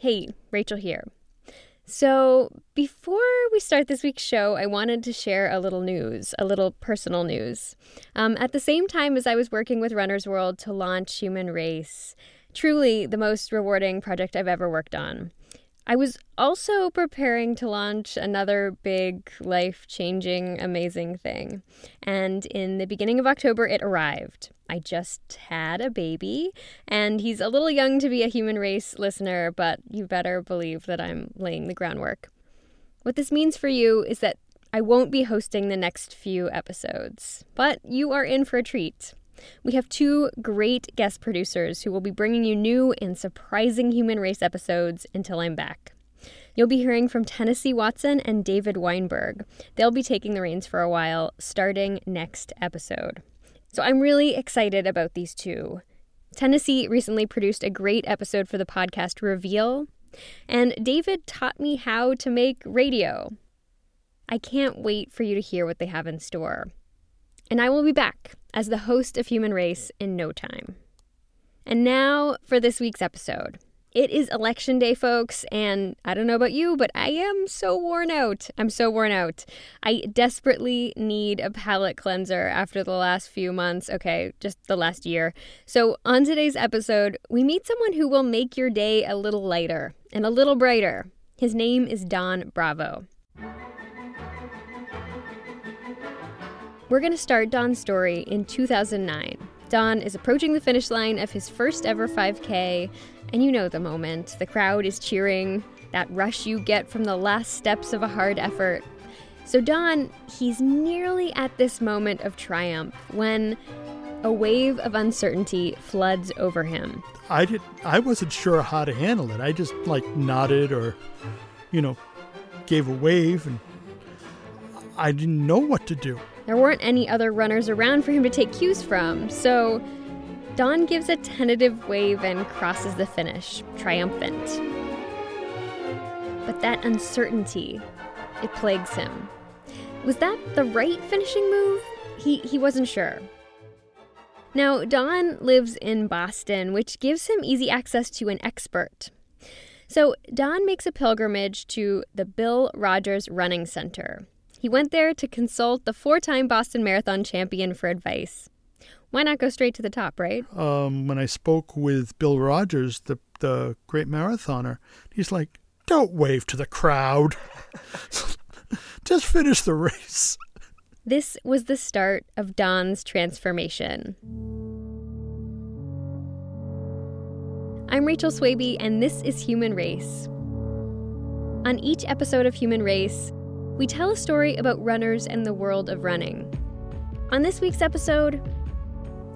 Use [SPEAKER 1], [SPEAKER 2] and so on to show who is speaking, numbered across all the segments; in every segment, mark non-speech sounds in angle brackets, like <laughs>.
[SPEAKER 1] Hey, Rachel here. So, before we start this week's show, I wanted to share a little news, a little personal news. Um, at the same time as I was working with Runner's World to launch Human Race, truly the most rewarding project I've ever worked on. I was also preparing to launch another big, life changing, amazing thing. And in the beginning of October, it arrived. I just had a baby, and he's a little young to be a human race listener, but you better believe that I'm laying the groundwork. What this means for you is that I won't be hosting the next few episodes, but you are in for a treat. We have two great guest producers who will be bringing you new and surprising human race episodes until I'm back. You'll be hearing from Tennessee Watson and David Weinberg. They'll be taking the reins for a while, starting next episode. So I'm really excited about these two. Tennessee recently produced a great episode for the podcast Reveal, and David taught me how to make radio. I can't wait for you to hear what they have in store. And I will be back as the host of Human Race in no time. And now for this week's episode. It is election day, folks, and I don't know about you, but I am so worn out. I'm so worn out. I desperately need a palate cleanser after the last few months. Okay, just the last year. So, on today's episode, we meet someone who will make your day a little lighter and a little brighter. His name is Don Bravo. We're going to start Don's story in 2009. Don is approaching the finish line of his first ever 5K, and you know the moment. The crowd is cheering, that rush you get from the last steps of a hard effort. So, Don, he's nearly at this moment of triumph when a wave of uncertainty floods over him.
[SPEAKER 2] I did I wasn't sure how to handle it. I just like nodded or you know, gave a wave and I didn't know what to do.
[SPEAKER 1] There weren't any other runners around for him to take cues from, so Don gives a tentative wave and crosses the finish, triumphant. But that uncertainty, it plagues him. Was that the right finishing move? He, he wasn't sure. Now, Don lives in Boston, which gives him easy access to an expert. So, Don makes a pilgrimage to the Bill Rodgers Running Center. He went there to consult the four time Boston Marathon champion for advice. Why not go straight to the top, right?
[SPEAKER 2] Um, when I spoke with Bill Rodgers, the the great marathoner, he's like, "Don't wave to the crowd. <laughs> Just finish the race."
[SPEAKER 1] This was the start of Don's transformation. I'm Rachel Swaby, and this is Human Race. On each episode of Human Race, we tell a story about runners and the world of running. On this week's episode,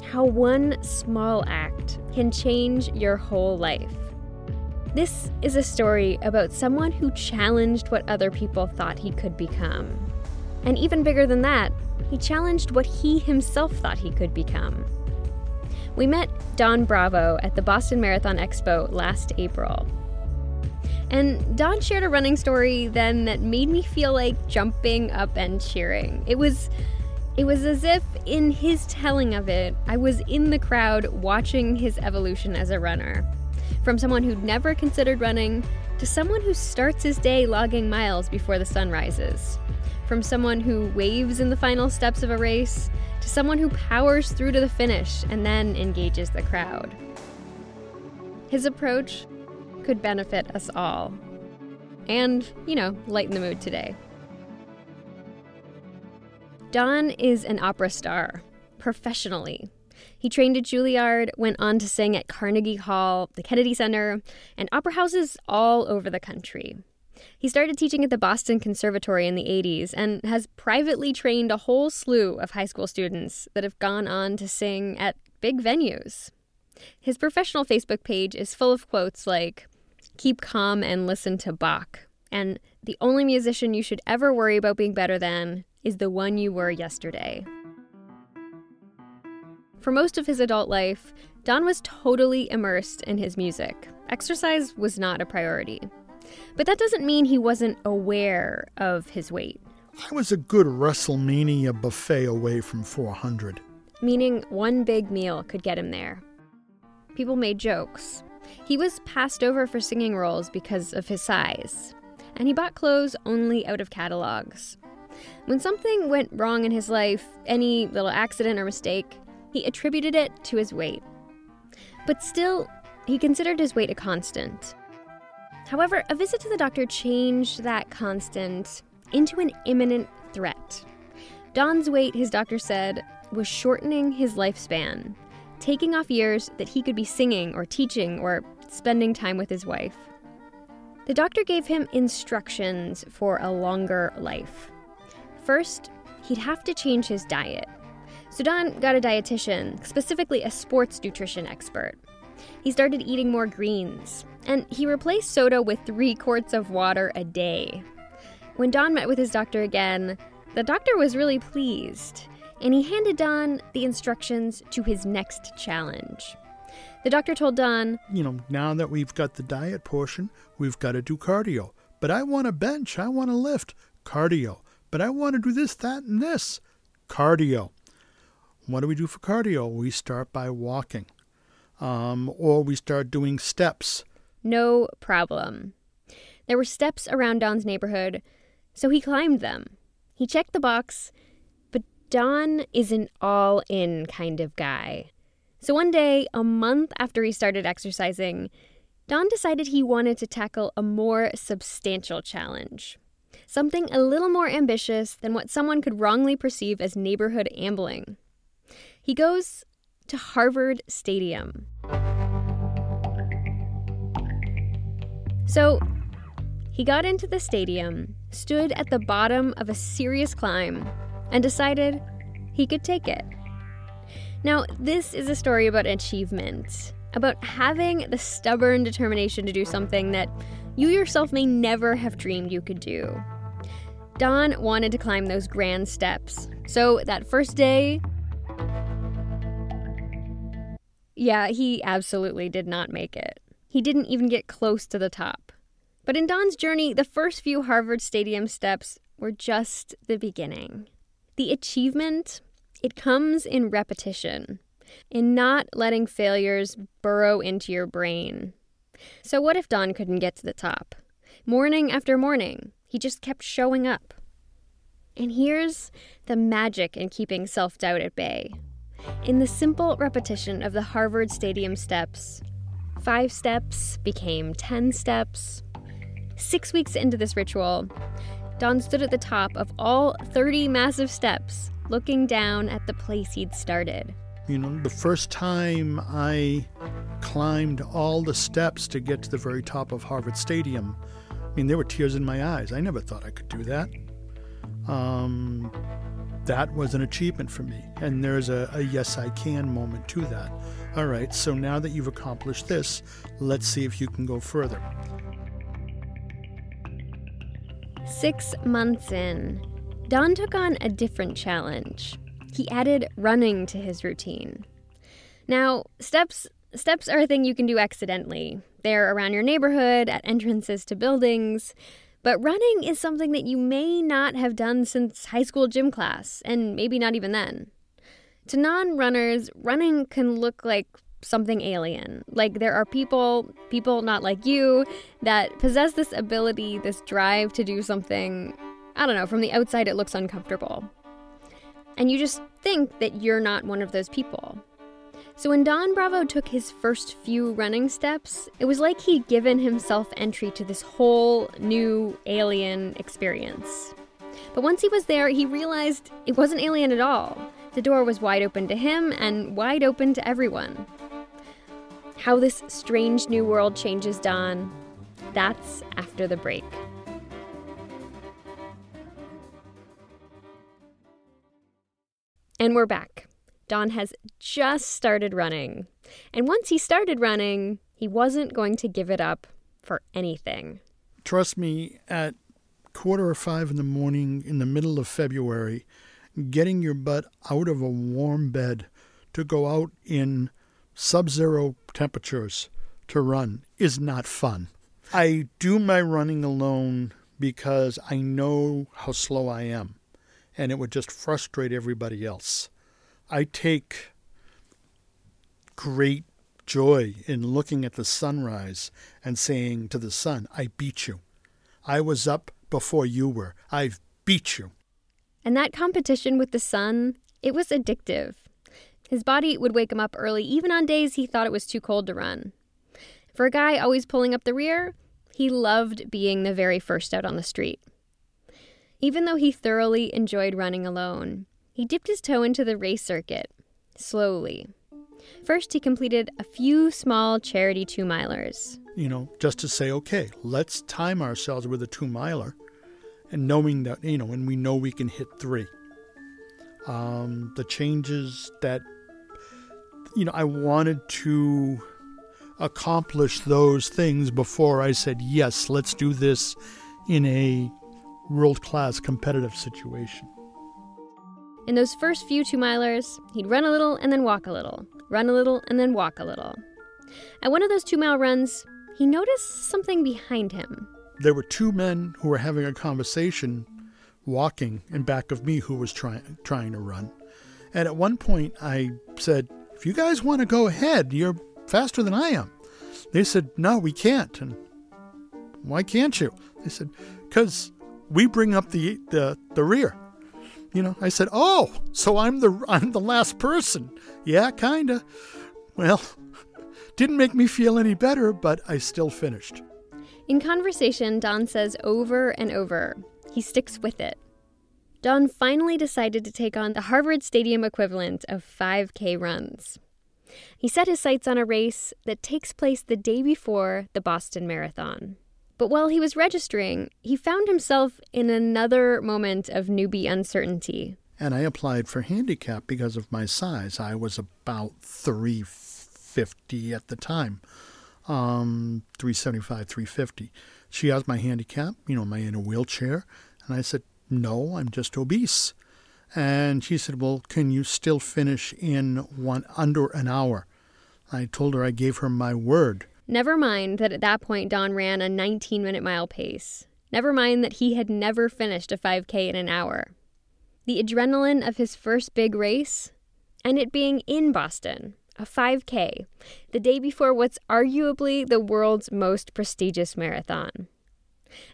[SPEAKER 1] how one small act can change your whole life. This is a story about someone who challenged what other people thought he could become. And even bigger than that, he challenged what he himself thought he could become. We met Don Bravo at the Boston Marathon Expo last April. And Don shared a running story then that made me feel like jumping up and cheering. It was it was as if in his telling of it, I was in the crowd watching his evolution as a runner. From someone who'd never considered running to someone who starts his day logging miles before the sun rises. From someone who waves in the final steps of a race to someone who powers through to the finish and then engages the crowd. His approach could benefit us all. And, you know, lighten the mood today. Don is an opera star, professionally. He trained at Juilliard, went on to sing at Carnegie Hall, the Kennedy Center, and opera houses all over the country. He started teaching at the Boston Conservatory in the 80s and has privately trained a whole slew of high school students that have gone on to sing at big venues. His professional Facebook page is full of quotes like, Keep calm and listen to Bach, and the only musician you should ever worry about being better than is the one you were yesterday. For most of his adult life, Don was totally immersed in his music. Exercise was not a priority. But that doesn't mean he wasn't aware of his weight.
[SPEAKER 2] I was a good WrestleMania buffet away from 400.
[SPEAKER 1] Meaning one big meal could get him there. People made jokes. He was passed over for singing roles because of his size, and he bought clothes only out of catalogs. When something went wrong in his life, any little accident or mistake, he attributed it to his weight. But still, he considered his weight a constant. However, a visit to the doctor changed that constant into an imminent threat. Don's weight, his doctor said, was shortening his lifespan, taking off years that he could be singing or teaching or spending time with his wife. The doctor gave him instructions for a longer life. First, he'd have to change his diet. So Don got a dietitian, specifically a sports nutrition expert. He started eating more greens, and he replaced soda with three quarts of water a day. When Don met with his doctor again, the doctor was really pleased, and he handed Don the instructions to his next challenge. The doctor told Don,
[SPEAKER 2] You know, now that we've got the diet portion, we've got to do cardio. But I want to bench, I want to lift, cardio. But I want to do this, that, and this, cardio. What do we do for cardio? We start by walking, um, or we start doing steps.
[SPEAKER 1] No problem. There were steps around Don's neighborhood, so he climbed them. He checked the box, Don is an all in kind of guy. So one day, a month after he started exercising, Don decided he wanted to tackle a more substantial challenge. Something a little more ambitious than what someone could wrongly perceive as neighborhood ambling. He goes to Harvard Stadium. So, he got into the stadium, stood at the bottom of a serious climb, and decided he could take it. Now, this is a story about achievement, about having the stubborn determination to do something that you yourself may never have dreamed you could do. Don wanted to climb those grand steps, so that first day, yeah, he absolutely did not make it. He didn't even get close to the top. But in Don's journey, the first few Harvard Stadium steps were just the beginning. The achievement, it comes in repetition, in not letting failures burrow into your brain. So, what if Don couldn't get to the top? Morning after morning, he just kept showing up. And here's the magic in keeping self doubt at bay. In the simple repetition of the Harvard Stadium steps, five steps became 10 steps. Six weeks into this ritual, Don stood at the top of all 30 massive steps, looking down at the place he'd started.
[SPEAKER 2] You know, the first time I climbed all the steps to get to the very top of Harvard Stadium, I mean, there were tears in my eyes. I never thought I could do that. Um, that was an achievement for me. And there's a, a, yes, I can moment to that. All right, so now that you've accomplished this, let's see if you can go further.
[SPEAKER 1] Six months in, Don took on a different challenge. He added running to his routine. Now, steps steps are a thing you can do accidentally. They're around your neighborhood, at entrances to buildings. But running is something that you may not have done since high school gym class, and maybe not even then. To non runners, running can look like something alien. Like there are people, people not like you, that possess this ability, this drive to do something, I don't know, from the outside it looks uncomfortable. And you just think that you're not one of those people. So when Don Bravo took his first few running steps, it was like he'd given himself entry to this whole new alien experience. But once he was there, he realized it wasn't alien at all. The door was wide open to him and wide open to everyone. How this strange new world changes Don, that's after the break. And we're back. Don has just started running. And once he started running, he wasn't going to give it up for anything.
[SPEAKER 2] Trust me, at quarter or five in the morning in the middle of February, getting your butt out of a warm bed to go out in sub zero temperatures to run is not fun. I do my running alone because I know how slow I am, and it would just frustrate everybody else. I take great joy in looking at the sunrise and saying to the sun, I beat you. I was up before you were. I've beat you.
[SPEAKER 1] And that competition with the sun, it was addictive. His body would wake him up early, even on days he thought it was too cold to run. For a guy always pulling up the rear, he loved being the very first out on the street. Even though he thoroughly enjoyed running alone, he dipped his toe into the race circuit, slowly. First, he completed a few small charity two milers.
[SPEAKER 2] You know, just to say, okay, let's time ourselves with a two miler, and knowing that, you know, and we know we can hit three. Um, the changes that, you know, I wanted to accomplish those things before I said, yes, let's do this in a world class competitive situation.
[SPEAKER 1] In those first few two milers, he'd run a little and then walk a little, run a little and then walk a little. At one of those two mile runs, he noticed something behind him.
[SPEAKER 2] There were two men who were having a conversation walking in back of me who was trying trying to run. And at one point I said, "If you guys want to go ahead, you're faster than I am." They said, "No, we can't." And why can't you? They said, "Cuz we bring up the the the rear." You know, I said, "Oh, so I'm the <laughs> I'm the last person." Yeah, kind of. Well, <laughs> didn't make me feel any better, but I still finished.
[SPEAKER 1] In conversation, Don says over and over, he sticks with it. Don finally decided to take on the Harvard Stadium equivalent of 5K runs. He set his sights on a race that takes place the day before the Boston Marathon. But while he was registering, he found himself in another moment of newbie uncertainty.
[SPEAKER 2] And I applied for handicap because of my size. I was about 350 at the time, um, 375, 350. She asked my handicap, you know, am I in a wheelchair? And I said, No, I'm just obese. And she said, Well, can you still finish in one under an hour? I told her I gave her my word.
[SPEAKER 1] Never mind that at that point Don ran a 19 minute mile pace. Never mind that he had never finished a 5K in an hour. The adrenaline of his first big race, and it being in Boston, a 5K, the day before what's arguably the world's most prestigious marathon.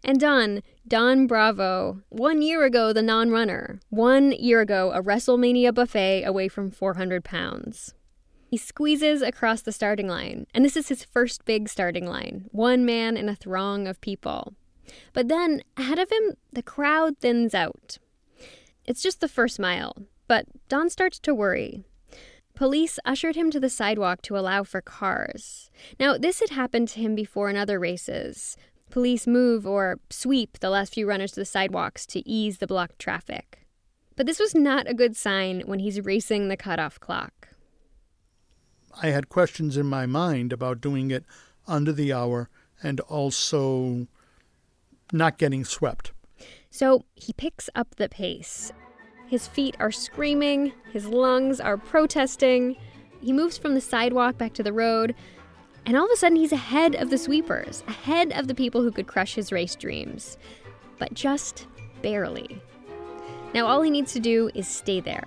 [SPEAKER 1] And Don, Don Bravo, one year ago the non runner, one year ago a WrestleMania buffet away from 400 pounds. He squeezes across the starting line, and this is his first big starting line, one man in a throng of people. But then, ahead of him, the crowd thins out. It's just the first mile, but Don starts to worry. Police ushered him to the sidewalk to allow for cars. Now, this had happened to him before in other races. Police move or sweep the last few runners to the sidewalks to ease the blocked traffic. But this was not a good sign when he's racing the cutoff clock.
[SPEAKER 2] I had questions in my mind about doing it under the hour and also not getting swept.
[SPEAKER 1] So he picks up the pace. His feet are screaming, his lungs are protesting. He moves from the sidewalk back to the road, and all of a sudden he's ahead of the sweepers, ahead of the people who could crush his race dreams. But just barely. Now all he needs to do is stay there,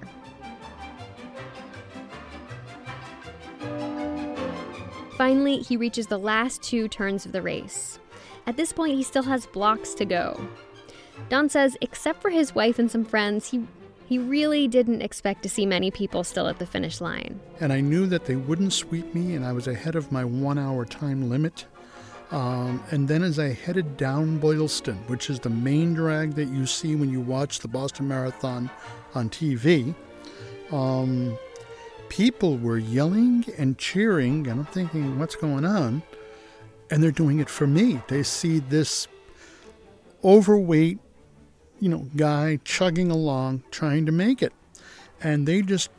[SPEAKER 1] Finally, he reaches the last two turns of the race. At this point, he still has blocks to go. Don says, except for his wife and some friends, he he really didn't expect to see many people still at the finish line.
[SPEAKER 2] And I knew that they wouldn't sweep me, and I was ahead of my one hour time limit. Um, and then as I headed down Boylston, which is the main drag that you see when you watch the Boston Marathon on TV, um, people were yelling and cheering, and I'm thinking, what's going on? And they're doing it for me. They see this overweight, you know, guy chugging along trying to make it. And they just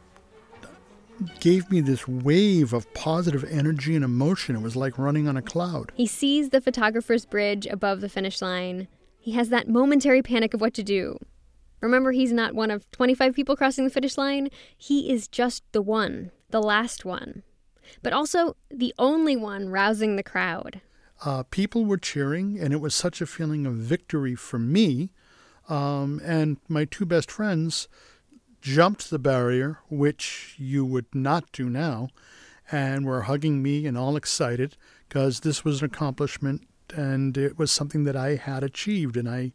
[SPEAKER 2] gave me this wave of positive energy and emotion. It was like running on a cloud.
[SPEAKER 1] He sees the photographer's bridge above the finish line. He has that momentary panic of what to do. Remember, he's not one of 25 people crossing the finish line. He is just the one, the last one, but also the only one rousing the crowd.
[SPEAKER 2] Uh, people were cheering, and it was such a feeling of victory for me. Um, and my two best friends jumped the barrier, which you would not do now, and were hugging me and all excited because this was an accomplishment and it was something that I had achieved and I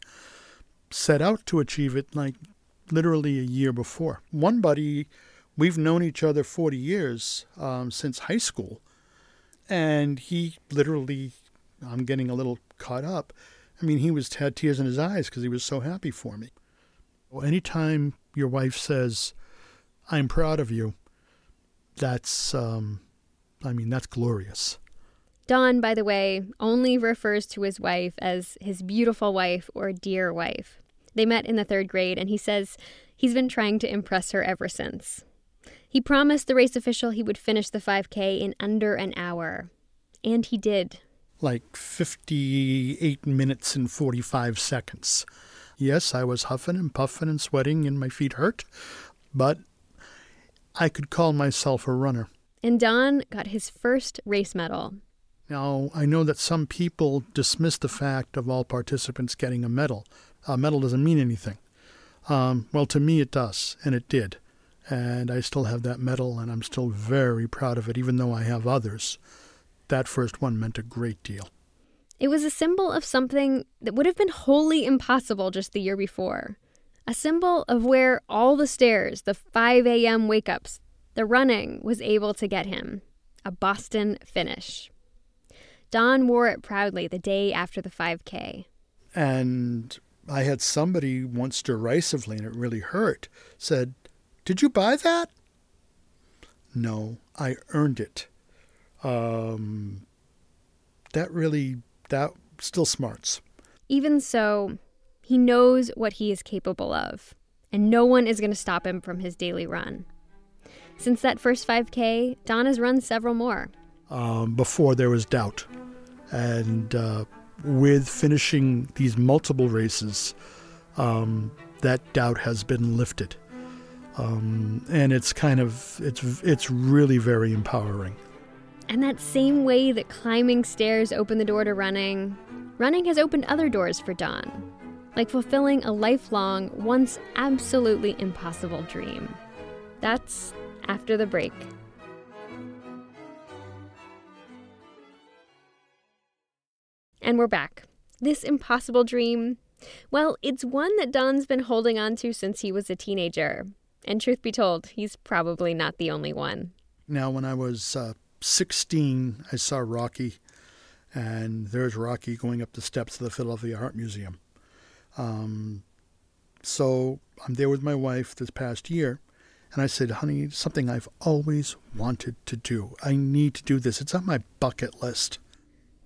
[SPEAKER 2] set out to achieve it like literally a year before. One buddy, we've known each other 40 years um, since high school, and he literally, I'm getting a little caught up. I mean, he was had tears in his eyes because he was so happy for me. Well, anytime your wife says, "I'm proud of you," that's, um, I mean, that's glorious.
[SPEAKER 1] Don, by the way, only refers to his wife as his beautiful wife or dear wife. They met in the third grade, and he says he's been trying to impress her ever since. He promised the race official he would finish the 5K in under an hour. And he did.
[SPEAKER 2] Like 58 minutes and 45 seconds. Yes, I was huffing and puffing and sweating, and my feet hurt, but I could call myself a runner.
[SPEAKER 1] And Don got his first race medal.
[SPEAKER 2] Now, I know that some people dismiss the fact of all participants getting a medal. A medal doesn't mean anything. Um, well, to me, it does, and it did. And I still have that medal, and I'm still very proud of it, even though I have others. That first one meant a great deal.
[SPEAKER 1] It was a symbol of something that would have been wholly impossible just the year before. A symbol of where all the stairs, the 5 a.m. wake ups, the running was able to get him a Boston finish. Don wore it proudly the day after the 5K.
[SPEAKER 2] And I had somebody once derisively, and it really hurt, said, Did you buy that? No, I earned it. Um, that really, that still smarts.
[SPEAKER 1] Even so, he knows what he is capable of, and no one is going to stop him from his daily run. Since that first 5K, Don has run several more.
[SPEAKER 2] Um, before there was doubt. And uh, with finishing these multiple races, um, that doubt has been lifted. Um, and it's kind of it's it's really very empowering.
[SPEAKER 1] And that same way that climbing stairs opened the door to running, running has opened other doors for Don, like fulfilling a lifelong, once absolutely impossible dream. That's after the break. And we're back. This impossible dream, well, it's one that Don's been holding on to since he was a teenager. And truth be told, he's probably not the only one.
[SPEAKER 2] Now, when I was uh, 16, I saw Rocky, and there's Rocky going up the steps of the Philadelphia Art Museum. Um, so I'm there with my wife this past year, and I said, honey, something I've always wanted to do. I need to do this. It's on my bucket list.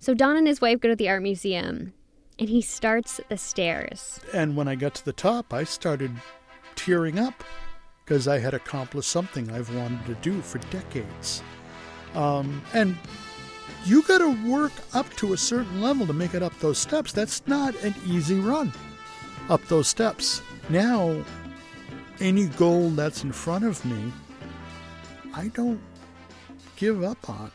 [SPEAKER 1] So Don and his wife go to the art museum, and he starts the stairs.
[SPEAKER 2] And when I got to the top, I started tearing up because I had accomplished something I've wanted to do for decades. Um, and you got to work up to a certain level to make it up those steps. That's not an easy run up those steps. Now, any goal that's in front of me, I don't give up on.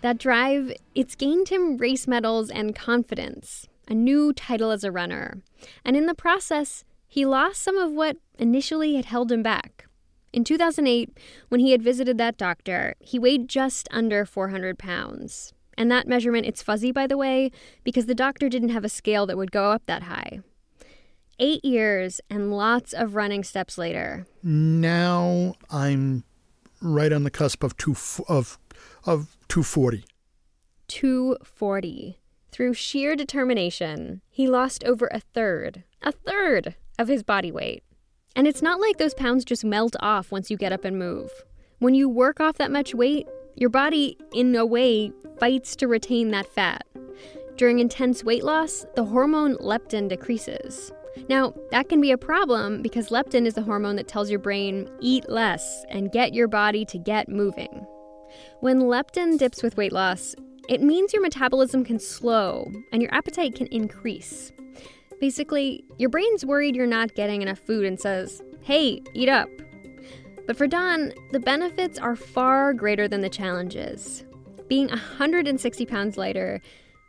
[SPEAKER 1] That drive, it's gained him race medals and confidence, a new title as a runner. And in the process, he lost some of what initially had held him back. In 2008, when he had visited that doctor, he weighed just under 400 pounds. And that measurement, it's fuzzy, by the way, because the doctor didn't have a scale that would go up that high. Eight years and lots of running steps later.
[SPEAKER 2] Now I'm right on the cusp of two of of 240.
[SPEAKER 1] 240. Through sheer determination, he lost over a third, a third of his body weight. And it's not like those pounds just melt off once you get up and move. When you work off that much weight, your body, in a way, fights to retain that fat. During intense weight loss, the hormone leptin decreases. Now, that can be a problem because leptin is the hormone that tells your brain, eat less and get your body to get moving. When leptin dips with weight loss, it means your metabolism can slow and your appetite can increase. Basically, your brain's worried you're not getting enough food and says, hey, eat up. But for Don, the benefits are far greater than the challenges. Being 160 pounds lighter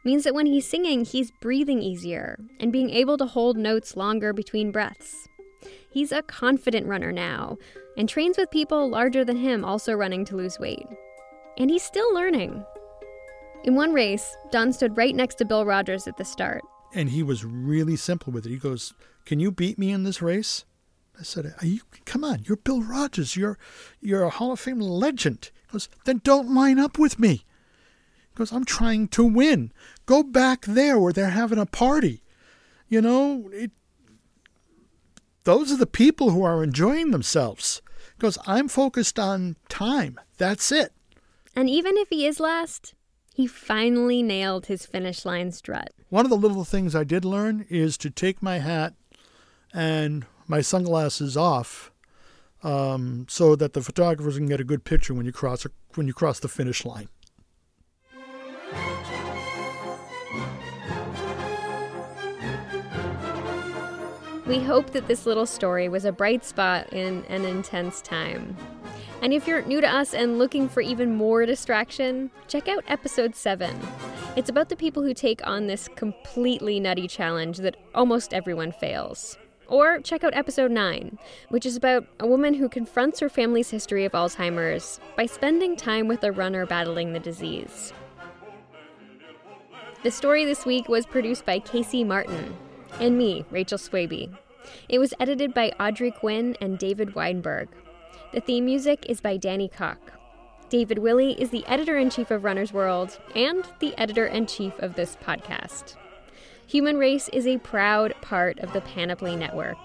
[SPEAKER 1] means that when he's singing, he's breathing easier and being able to hold notes longer between breaths. He's a confident runner now and trains with people larger than him also running to lose weight. And he's still learning. In one race, Don stood right next to Bill Rodgers at the start.
[SPEAKER 2] And he was really simple with it. He goes, Can you beat me in this race? I said, you, Come on, you're Bill Rodgers. You're, you're a Hall of Fame legend. He goes, Then don't line up with me. He goes, I'm trying to win. Go back there where they're having a party. You know, it, those are the people who are enjoying themselves. He goes, I'm focused on time. That's it.
[SPEAKER 1] And even if he is last, he finally nailed his finish line strut.
[SPEAKER 2] One of the little things I did learn is to take my hat and my sunglasses off um, so that the photographers can get a good picture when you cross when you cross the finish line.
[SPEAKER 1] We hope that this little story was a bright spot in an intense time. And if you're new to us and looking for even more distraction, check out episode 7. It's about the people who take on this completely nutty challenge that almost everyone fails. Or check out episode 9, which is about a woman who confronts her family's history of Alzheimer's by spending time with a runner battling the disease. The story this week was produced by Casey Martin and me, Rachel Swaby. It was edited by Audrey Quinn and David Weinberg. The theme music is by Danny Cocke. David Willey is the editor in chief of Runner's World and the editor in chief of this podcast. Human Race is a proud part of the Panoply Network.